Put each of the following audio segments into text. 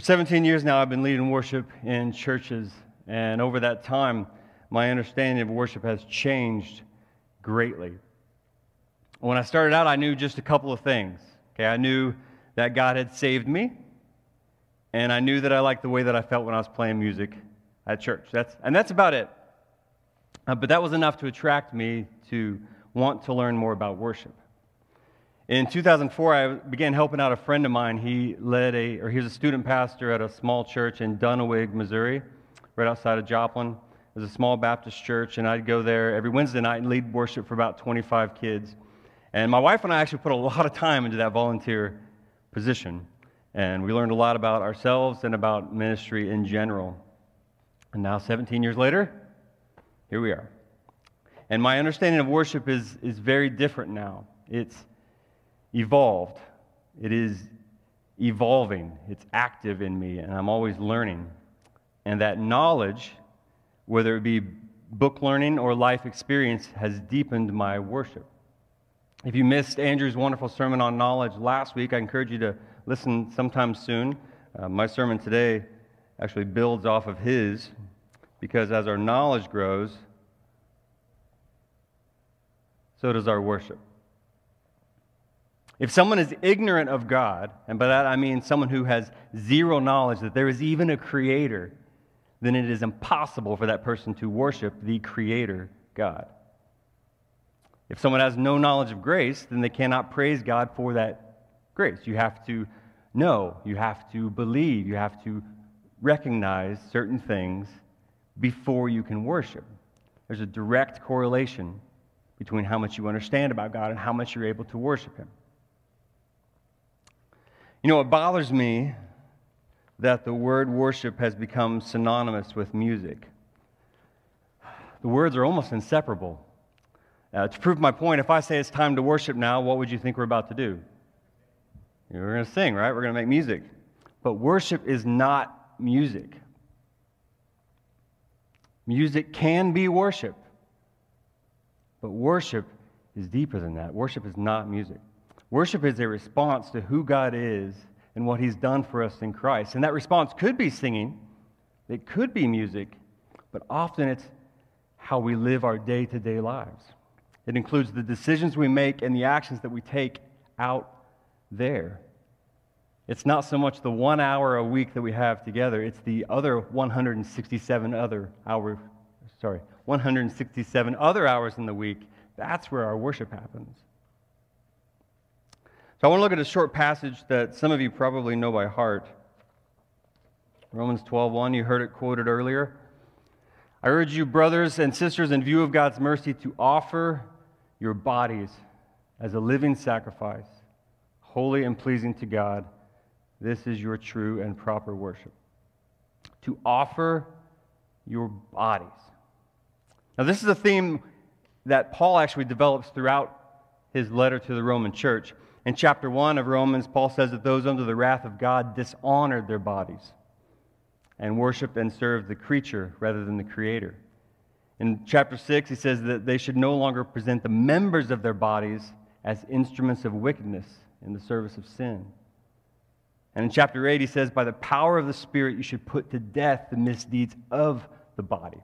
For 17 years now, I've been leading worship in churches, and over that time, my understanding of worship has changed greatly. When I started out, I knew just a couple of things. Okay, I knew that God had saved me, and I knew that I liked the way that I felt when I was playing music at church. That's, and that's about it. Uh, but that was enough to attract me to want to learn more about worship. In 2004, I began helping out a friend of mine. He led a, or he was a student pastor at a small church in Duenweg, Missouri, right outside of Joplin. It was a small Baptist church, and I'd go there every Wednesday night and lead worship for about 25 kids. And my wife and I actually put a lot of time into that volunteer position. And we learned a lot about ourselves and about ministry in general. And now, 17 years later, here we are. And my understanding of worship is, is very different now. It's evolved, it is evolving, it's active in me, and I'm always learning. And that knowledge, whether it be book learning or life experience, has deepened my worship. If you missed Andrew's wonderful sermon on knowledge last week, I encourage you to listen sometime soon. Uh, my sermon today actually builds off of his because as our knowledge grows, so does our worship. If someone is ignorant of God, and by that I mean someone who has zero knowledge that there is even a creator, then it is impossible for that person to worship the creator God. If someone has no knowledge of grace, then they cannot praise God for that grace. You have to know, you have to believe, you have to recognize certain things before you can worship. There's a direct correlation between how much you understand about God and how much you're able to worship Him. You know, it bothers me that the word worship has become synonymous with music. The words are almost inseparable. Uh, to prove my point, if I say it's time to worship now, what would you think we're about to do? We're going to sing, right? We're going to make music. But worship is not music. Music can be worship, but worship is deeper than that. Worship is not music. Worship is a response to who God is and what He's done for us in Christ. And that response could be singing, it could be music, but often it's how we live our day to day lives. It includes the decisions we make and the actions that we take out there. It's not so much the one hour a week that we have together, it's the other 167 other hours, sorry, 167 other hours in the week. That's where our worship happens. So I want to look at a short passage that some of you probably know by heart. Romans 12:1, you heard it quoted earlier. I urge you, brothers and sisters, in view of God's mercy, to offer your bodies as a living sacrifice, holy and pleasing to God. This is your true and proper worship. To offer your bodies. Now, this is a theme that Paul actually develops throughout his letter to the Roman church. In chapter 1 of Romans, Paul says that those under the wrath of God dishonored their bodies and worshiped and served the creature rather than the creator. In chapter 6, he says that they should no longer present the members of their bodies as instruments of wickedness in the service of sin. And in chapter 8, he says, By the power of the Spirit, you should put to death the misdeeds of the body.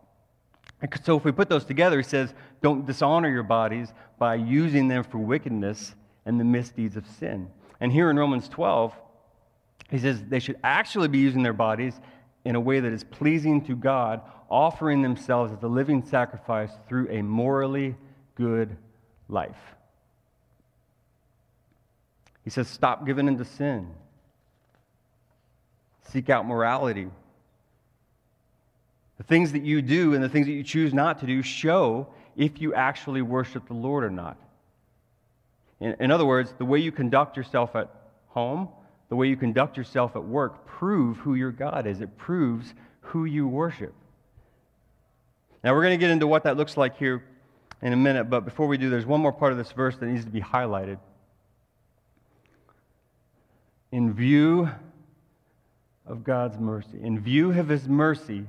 And so if we put those together, he says, Don't dishonor your bodies by using them for wickedness and the misdeeds of sin. And here in Romans 12, he says they should actually be using their bodies in a way that is pleasing to God, offering themselves as a living sacrifice through a morally good life. He says, Stop giving into sin. Seek out morality. The things that you do and the things that you choose not to do show if you actually worship the Lord or not. In, in other words, the way you conduct yourself at home, the way you conduct yourself at work prove who your God is. It proves who you worship. Now, we're going to get into what that looks like here in a minute, but before we do, there's one more part of this verse that needs to be highlighted. In view of God's mercy, in view of His mercy,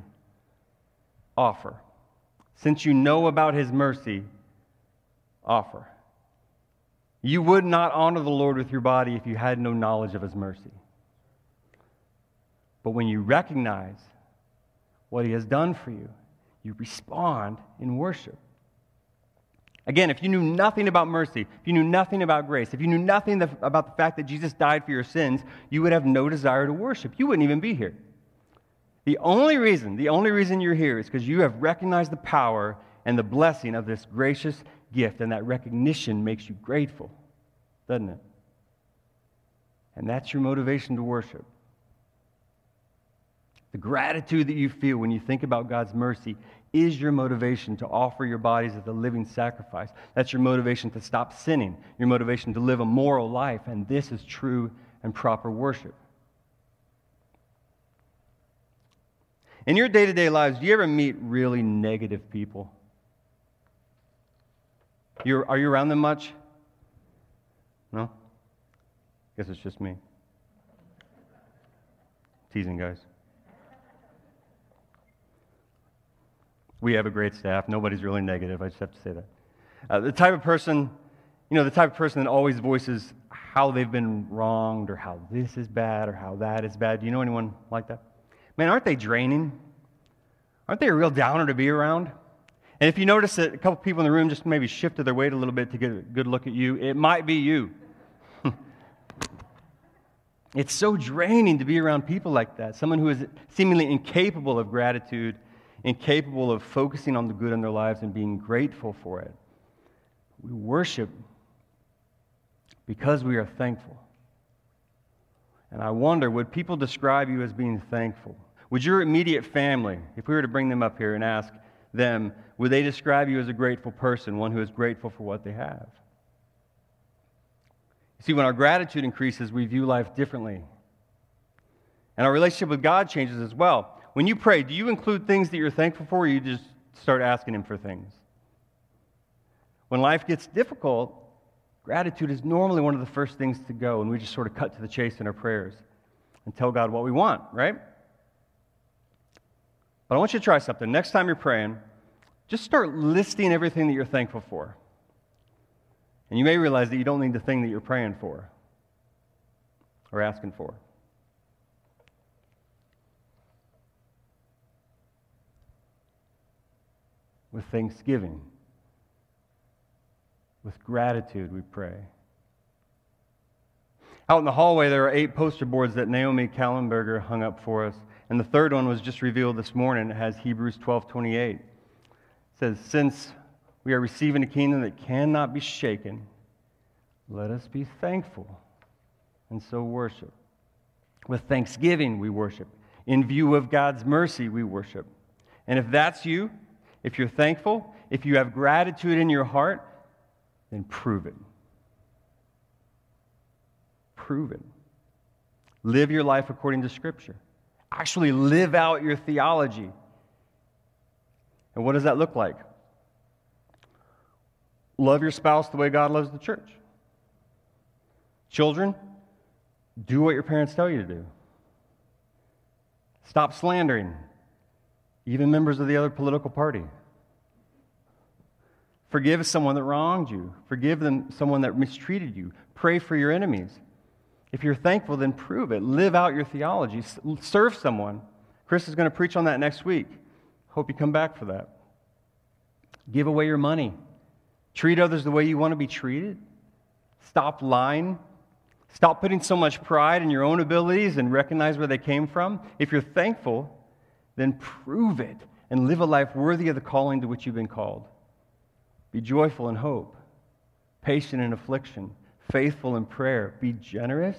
offer. Since you know about His mercy, offer. You would not honor the Lord with your body if you had no knowledge of his mercy. But when you recognize what He has done for you, you respond in worship. Again, if you knew nothing about mercy, if you knew nothing about grace, if you knew nothing about the fact that Jesus died for your sins, you would have no desire to worship. You wouldn't even be here. The only reason, the only reason you're here is because you have recognized the power and the blessing of this gracious gift, and that recognition makes you grateful, doesn't it? And that's your motivation to worship. The gratitude that you feel when you think about God's mercy is your motivation to offer your bodies as a living sacrifice. That's your motivation to stop sinning, your motivation to live a moral life, and this is true and proper worship. In your day to day lives, do you ever meet really negative people? You're, are you around them much? No? Guess it's just me. Teasing, guys. We have a great staff. Nobody's really negative. I just have to say that. Uh, the type of person, you know, the type of person that always voices how they've been wronged or how this is bad or how that is bad. Do you know anyone like that? Man, aren't they draining? Aren't they a real downer to be around? And if you notice that a couple people in the room just maybe shifted their weight a little bit to get a good look at you, it might be you. it's so draining to be around people like that. Someone who is seemingly incapable of gratitude incapable of focusing on the good in their lives and being grateful for it. We worship because we are thankful. And I wonder would people describe you as being thankful? Would your immediate family, if we were to bring them up here and ask them, would they describe you as a grateful person, one who is grateful for what they have? You see, when our gratitude increases, we view life differently. And our relationship with God changes as well. When you pray, do you include things that you're thankful for, or you just start asking Him for things? When life gets difficult, gratitude is normally one of the first things to go, and we just sort of cut to the chase in our prayers and tell God what we want, right? But I want you to try something. Next time you're praying, just start listing everything that you're thankful for. And you may realize that you don't need the thing that you're praying for or asking for. with thanksgiving. With gratitude, we pray. Out in the hallway, there are eight poster boards that Naomi Kallenberger hung up for us. And the third one was just revealed this morning. It has Hebrews 12 28. It says, Since we are receiving a kingdom that cannot be shaken, let us be thankful and so worship. With thanksgiving, we worship. In view of God's mercy, we worship. And if that's you, if you're thankful, if you have gratitude in your heart, then prove it. Prove it. Live your life according to Scripture. Actually, live out your theology. And what does that look like? Love your spouse the way God loves the church. Children, do what your parents tell you to do. Stop slandering even members of the other political party. Forgive someone that wronged you. Forgive them, someone that mistreated you. Pray for your enemies. If you're thankful, then prove it. Live out your theology. Serve someone. Chris is going to preach on that next week. Hope you come back for that. Give away your money. Treat others the way you want to be treated. Stop lying. Stop putting so much pride in your own abilities and recognize where they came from. If you're thankful, then prove it and live a life worthy of the calling to which you've been called. Be joyful in hope, patient in affliction, faithful in prayer. Be generous,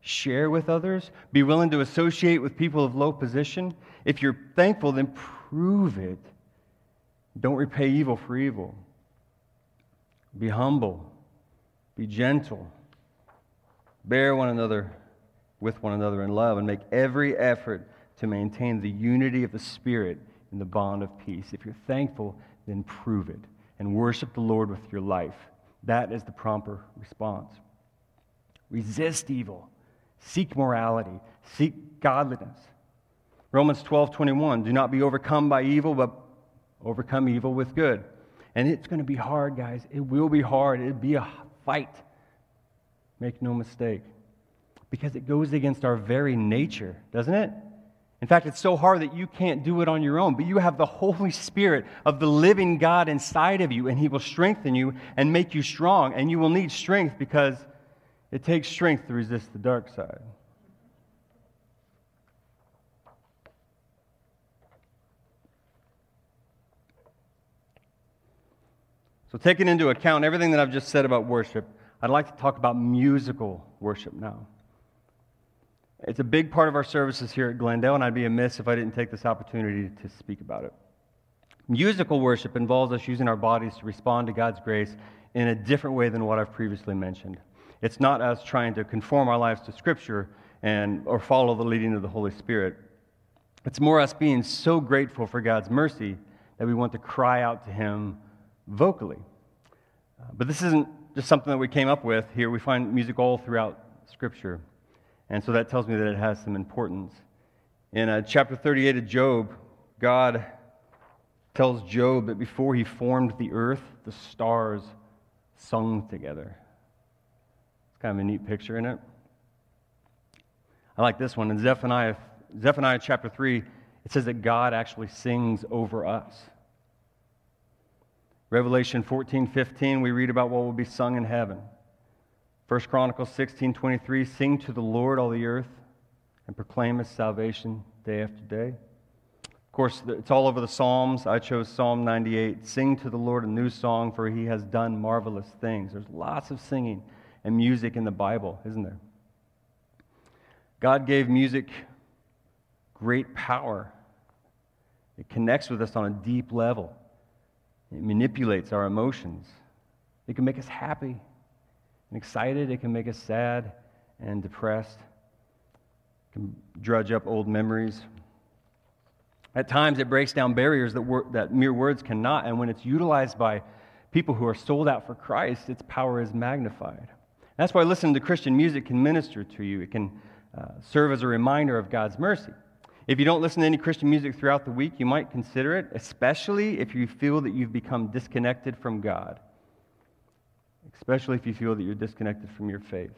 share with others, be willing to associate with people of low position. If you're thankful, then prove it. Don't repay evil for evil. Be humble, be gentle, bear one another with one another in love, and make every effort to maintain the unity of the Spirit in the bond of peace. If you're thankful, then prove it and worship the Lord with your life. That is the proper response. Resist evil, seek morality, seek godliness. Romans 12 21, do not be overcome by evil, but overcome evil with good. And it's going to be hard, guys. It will be hard. It'll be a fight. Make no mistake. Because it goes against our very nature, doesn't it? In fact, it's so hard that you can't do it on your own, but you have the Holy Spirit of the living God inside of you, and He will strengthen you and make you strong. And you will need strength because it takes strength to resist the dark side. So, taking into account everything that I've just said about worship, I'd like to talk about musical worship now. It's a big part of our services here at Glendale, and I'd be amiss if I didn't take this opportunity to speak about it. Musical worship involves us using our bodies to respond to God's grace in a different way than what I've previously mentioned. It's not us trying to conform our lives to Scripture and, or follow the leading of the Holy Spirit. It's more us being so grateful for God's mercy that we want to cry out to Him vocally. Uh, but this isn't just something that we came up with here. We find music all throughout Scripture. And so that tells me that it has some importance. In uh, chapter 38 of Job, God tells Job that before he formed the earth, the stars sung together. It's kind of a neat picture in it. I like this one. In Zephaniah, Zephaniah chapter 3, it says that God actually sings over us. Revelation 14, 15, we read about what will be sung in heaven. 1 Chronicles 16, 23, sing to the Lord all the earth and proclaim his salvation day after day. Of course, it's all over the Psalms. I chose Psalm 98. Sing to the Lord a new song, for he has done marvelous things. There's lots of singing and music in the Bible, isn't there? God gave music great power. It connects with us on a deep level. It manipulates our emotions. It can make us happy and excited. It can make us sad and depressed. It can drudge up old memories. At times, it breaks down barriers that, wor- that mere words cannot. And when it's utilized by people who are sold out for Christ, its power is magnified. That's why listening to Christian music can minister to you. It can uh, serve as a reminder of God's mercy. If you don't listen to any Christian music throughout the week, you might consider it, especially if you feel that you've become disconnected from God, especially if you feel that you're disconnected from your faith.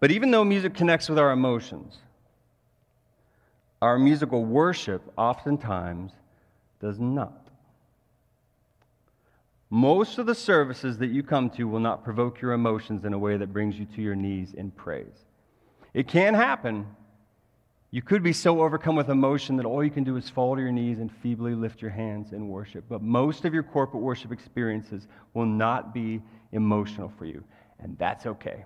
But even though music connects with our emotions, our musical worship oftentimes does not. Most of the services that you come to will not provoke your emotions in a way that brings you to your knees in praise. It can happen. You could be so overcome with emotion that all you can do is fall to your knees and feebly lift your hands in worship. But most of your corporate worship experiences will not be emotional for you, and that's okay.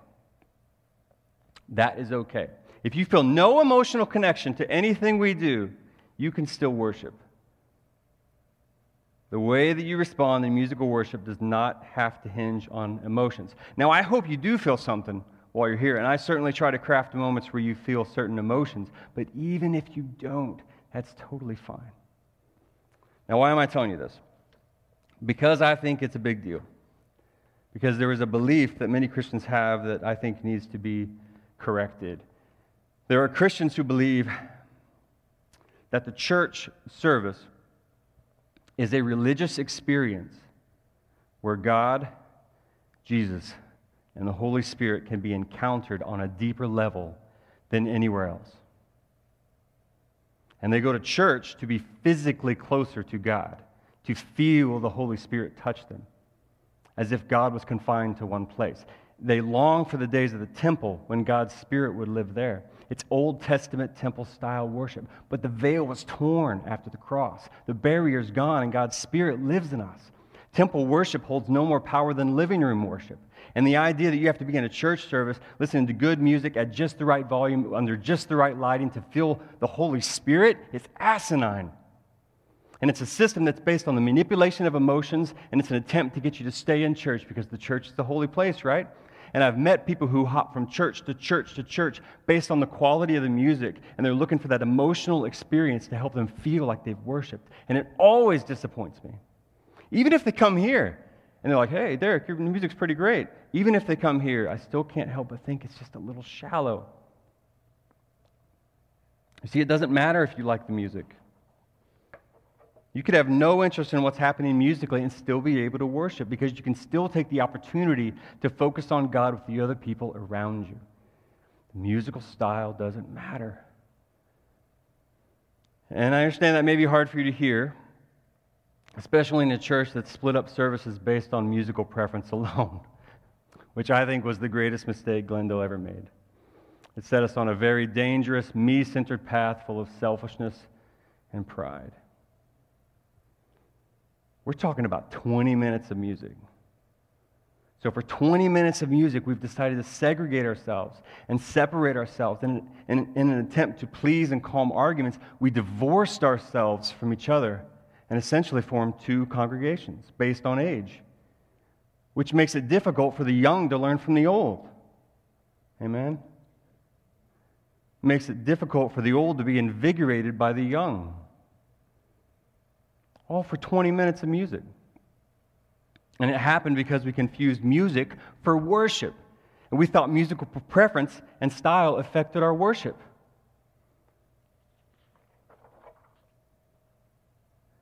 That is okay. If you feel no emotional connection to anything we do, you can still worship. The way that you respond in musical worship does not have to hinge on emotions. Now, I hope you do feel something while you're here. And I certainly try to craft moments where you feel certain emotions. But even if you don't, that's totally fine. Now, why am I telling you this? Because I think it's a big deal. Because there is a belief that many Christians have that I think needs to be corrected. There are Christians who believe that the church service is a religious experience where God, Jesus, and the Holy Spirit can be encountered on a deeper level than anywhere else. And they go to church to be physically closer to God, to feel the Holy Spirit touch them, as if God was confined to one place. They long for the days of the temple when God's Spirit would live there. It's Old Testament temple style worship. But the veil was torn after the cross. The barrier's gone, and God's Spirit lives in us. Temple worship holds no more power than living room worship. And the idea that you have to be in a church service listening to good music at just the right volume, under just the right lighting to feel the Holy Spirit is asinine. And it's a system that's based on the manipulation of emotions, and it's an attempt to get you to stay in church because the church is the holy place, right? And I've met people who hop from church to church to church based on the quality of the music, and they're looking for that emotional experience to help them feel like they've worshiped. And it always disappoints me. Even if they come here and they're like, hey, Derek, your music's pretty great. Even if they come here, I still can't help but think it's just a little shallow. You see, it doesn't matter if you like the music. You could have no interest in what's happening musically and still be able to worship because you can still take the opportunity to focus on God with the other people around you. The musical style doesn't matter. And I understand that may be hard for you to hear, especially in a church that split up services based on musical preference alone, which I think was the greatest mistake Glendale ever made. It set us on a very dangerous, me centered path full of selfishness and pride. We're talking about 20 minutes of music. So, for 20 minutes of music, we've decided to segregate ourselves and separate ourselves. And in, in, an attempt to please and calm arguments, we divorced ourselves from each other and essentially formed two congregations based on age, which makes it difficult for the young to learn from the old. Amen? Makes it difficult for the old to be invigorated by the young. All for 20 minutes of music. And it happened because we confused music for worship. And we thought musical preference and style affected our worship.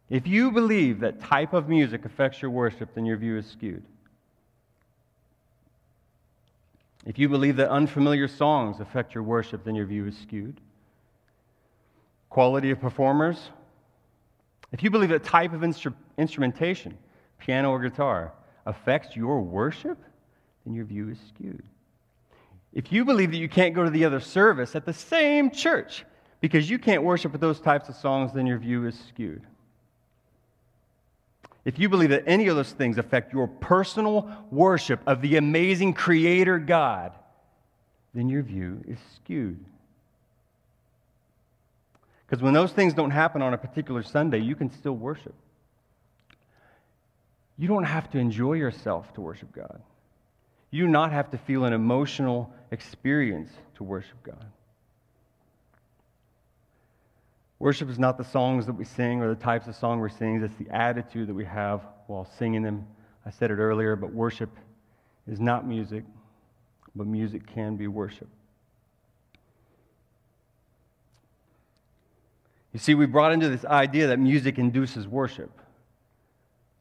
If you believe that type of music affects your worship, then your view is skewed. If you believe that unfamiliar songs affect your worship, then your view is skewed. Quality of performers. If you believe that type of instru- instrumentation piano or guitar, affects your worship, then your view is skewed. If you believe that you can't go to the other service at the same church because you can't worship with those types of songs, then your view is skewed. If you believe that any of those things affect your personal worship of the amazing Creator God, then your view is skewed. Because when those things don't happen on a particular Sunday, you can still worship. You don't have to enjoy yourself to worship God. You do not have to feel an emotional experience to worship God. Worship is not the songs that we sing or the types of song we're singing, it's the attitude that we have while singing them. I said it earlier, but worship is not music, but music can be worship. You see, we brought into this idea that music induces worship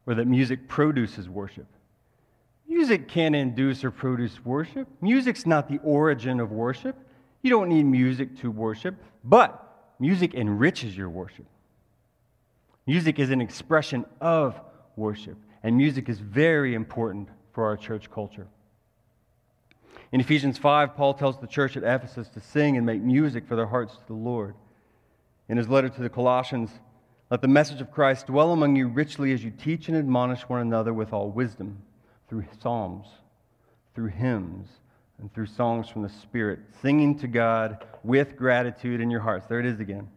or that music produces worship. Music can't induce or produce worship. Music's not the origin of worship. You don't need music to worship, but music enriches your worship. Music is an expression of worship, and music is very important for our church culture. In Ephesians 5, Paul tells the church at Ephesus to sing and make music for their hearts to the Lord. In his letter to the Colossians, let the message of Christ dwell among you richly as you teach and admonish one another with all wisdom, through psalms, through hymns, and through songs from the Spirit, singing to God with gratitude in your hearts. There it is again.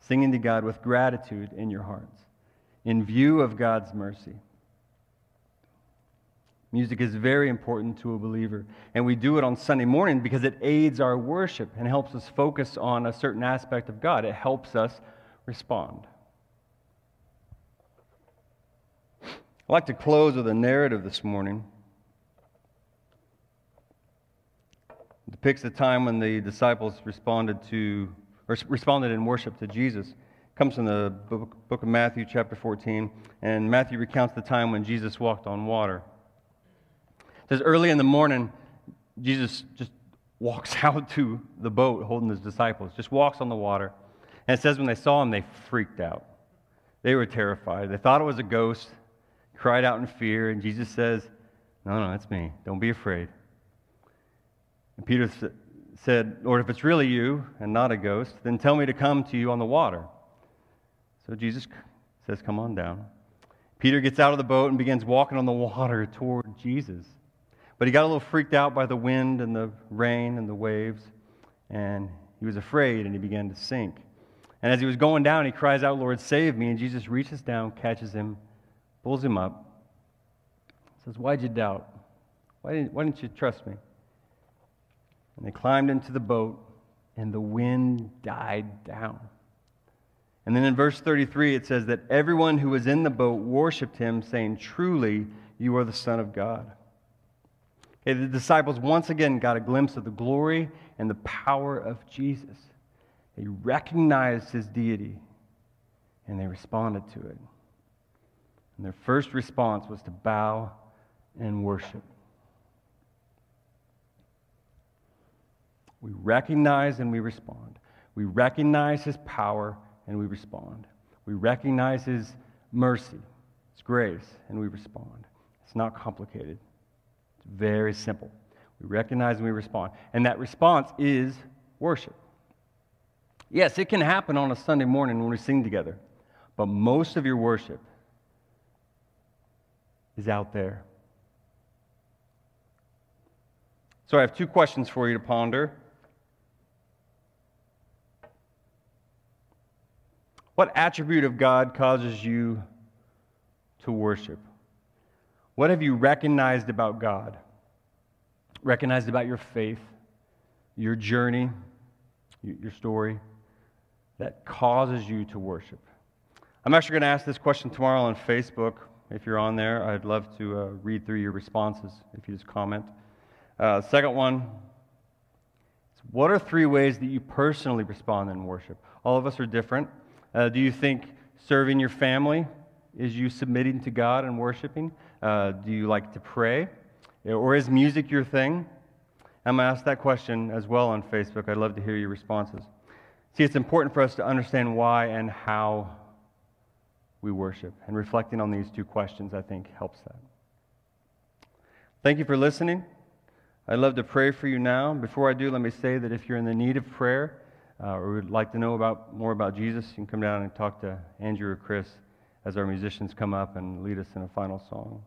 Singing to God with gratitude in your hearts, in view of God's mercy. Music is very important to a believer, and we do it on Sunday morning because it aids our worship and helps us focus on a certain aspect of God. It helps us respond. I'd like to close with a narrative this morning. Depicts the time when the disciples responded to, or responded in worship to Jesus. It comes from the book, book of Matthew, chapter 14, and Matthew recounts the time when Jesus walked on water. It says, early in the morning, Jesus just walks out to the boat holding his disciples, just walks on the water. And it says when they saw him, they freaked out. They were terrified. They thought it was a ghost cried out in fear, and Jesus says, No, no, that's me. Don't be afraid. And Peter said, Lord, if it's really you and not a ghost, then tell me to come to you on the water. So Jesus says, Come on down. Peter gets out of the boat and begins walking on the water toward Jesus. But he got a little freaked out by the wind and the rain and the waves, and he was afraid and he began to sink. And as he was going down, he cries out, Lord, save me. And Jesus reaches down, catches him, pulls him up, says, Why'd you doubt? Why didn't, why didn't you trust me? And they climbed into the boat, and the wind died down. And then in verse 33, it says that everyone who was in the boat worshiped him, saying, Truly, you are the Son of God. Okay, the disciples once again got a glimpse of the glory and the power of Jesus. They recognized his deity, and they responded to it. And their first response was to bow and worship. We recognize and we respond. We recognize His power and we respond. We recognize His mercy, His grace, and we respond. It's not complicated, it's very simple. We recognize and we respond. And that response is worship. Yes, it can happen on a Sunday morning when we sing together, but most of your worship is out there. So I have two questions for you to ponder. What attribute of God causes you to worship? What have you recognized about God? Recognized about your faith, your journey, your story that causes you to worship? I'm actually going to ask this question tomorrow on Facebook. If you're on there, I'd love to uh, read through your responses if you just comment. Uh, second one what are three ways that you personally respond in worship? All of us are different. Uh, do you think serving your family is you submitting to God and worshiping? Uh, do you like to pray? Or is music your thing? I'm going to ask that question as well on Facebook. I'd love to hear your responses. See, it's important for us to understand why and how we worship. And reflecting on these two questions, I think, helps that. Thank you for listening. I'd love to pray for you now. Before I do, let me say that if you're in the need of prayer uh, or would like to know about, more about Jesus, you can come down and talk to Andrew or Chris as our musicians come up and lead us in a final song.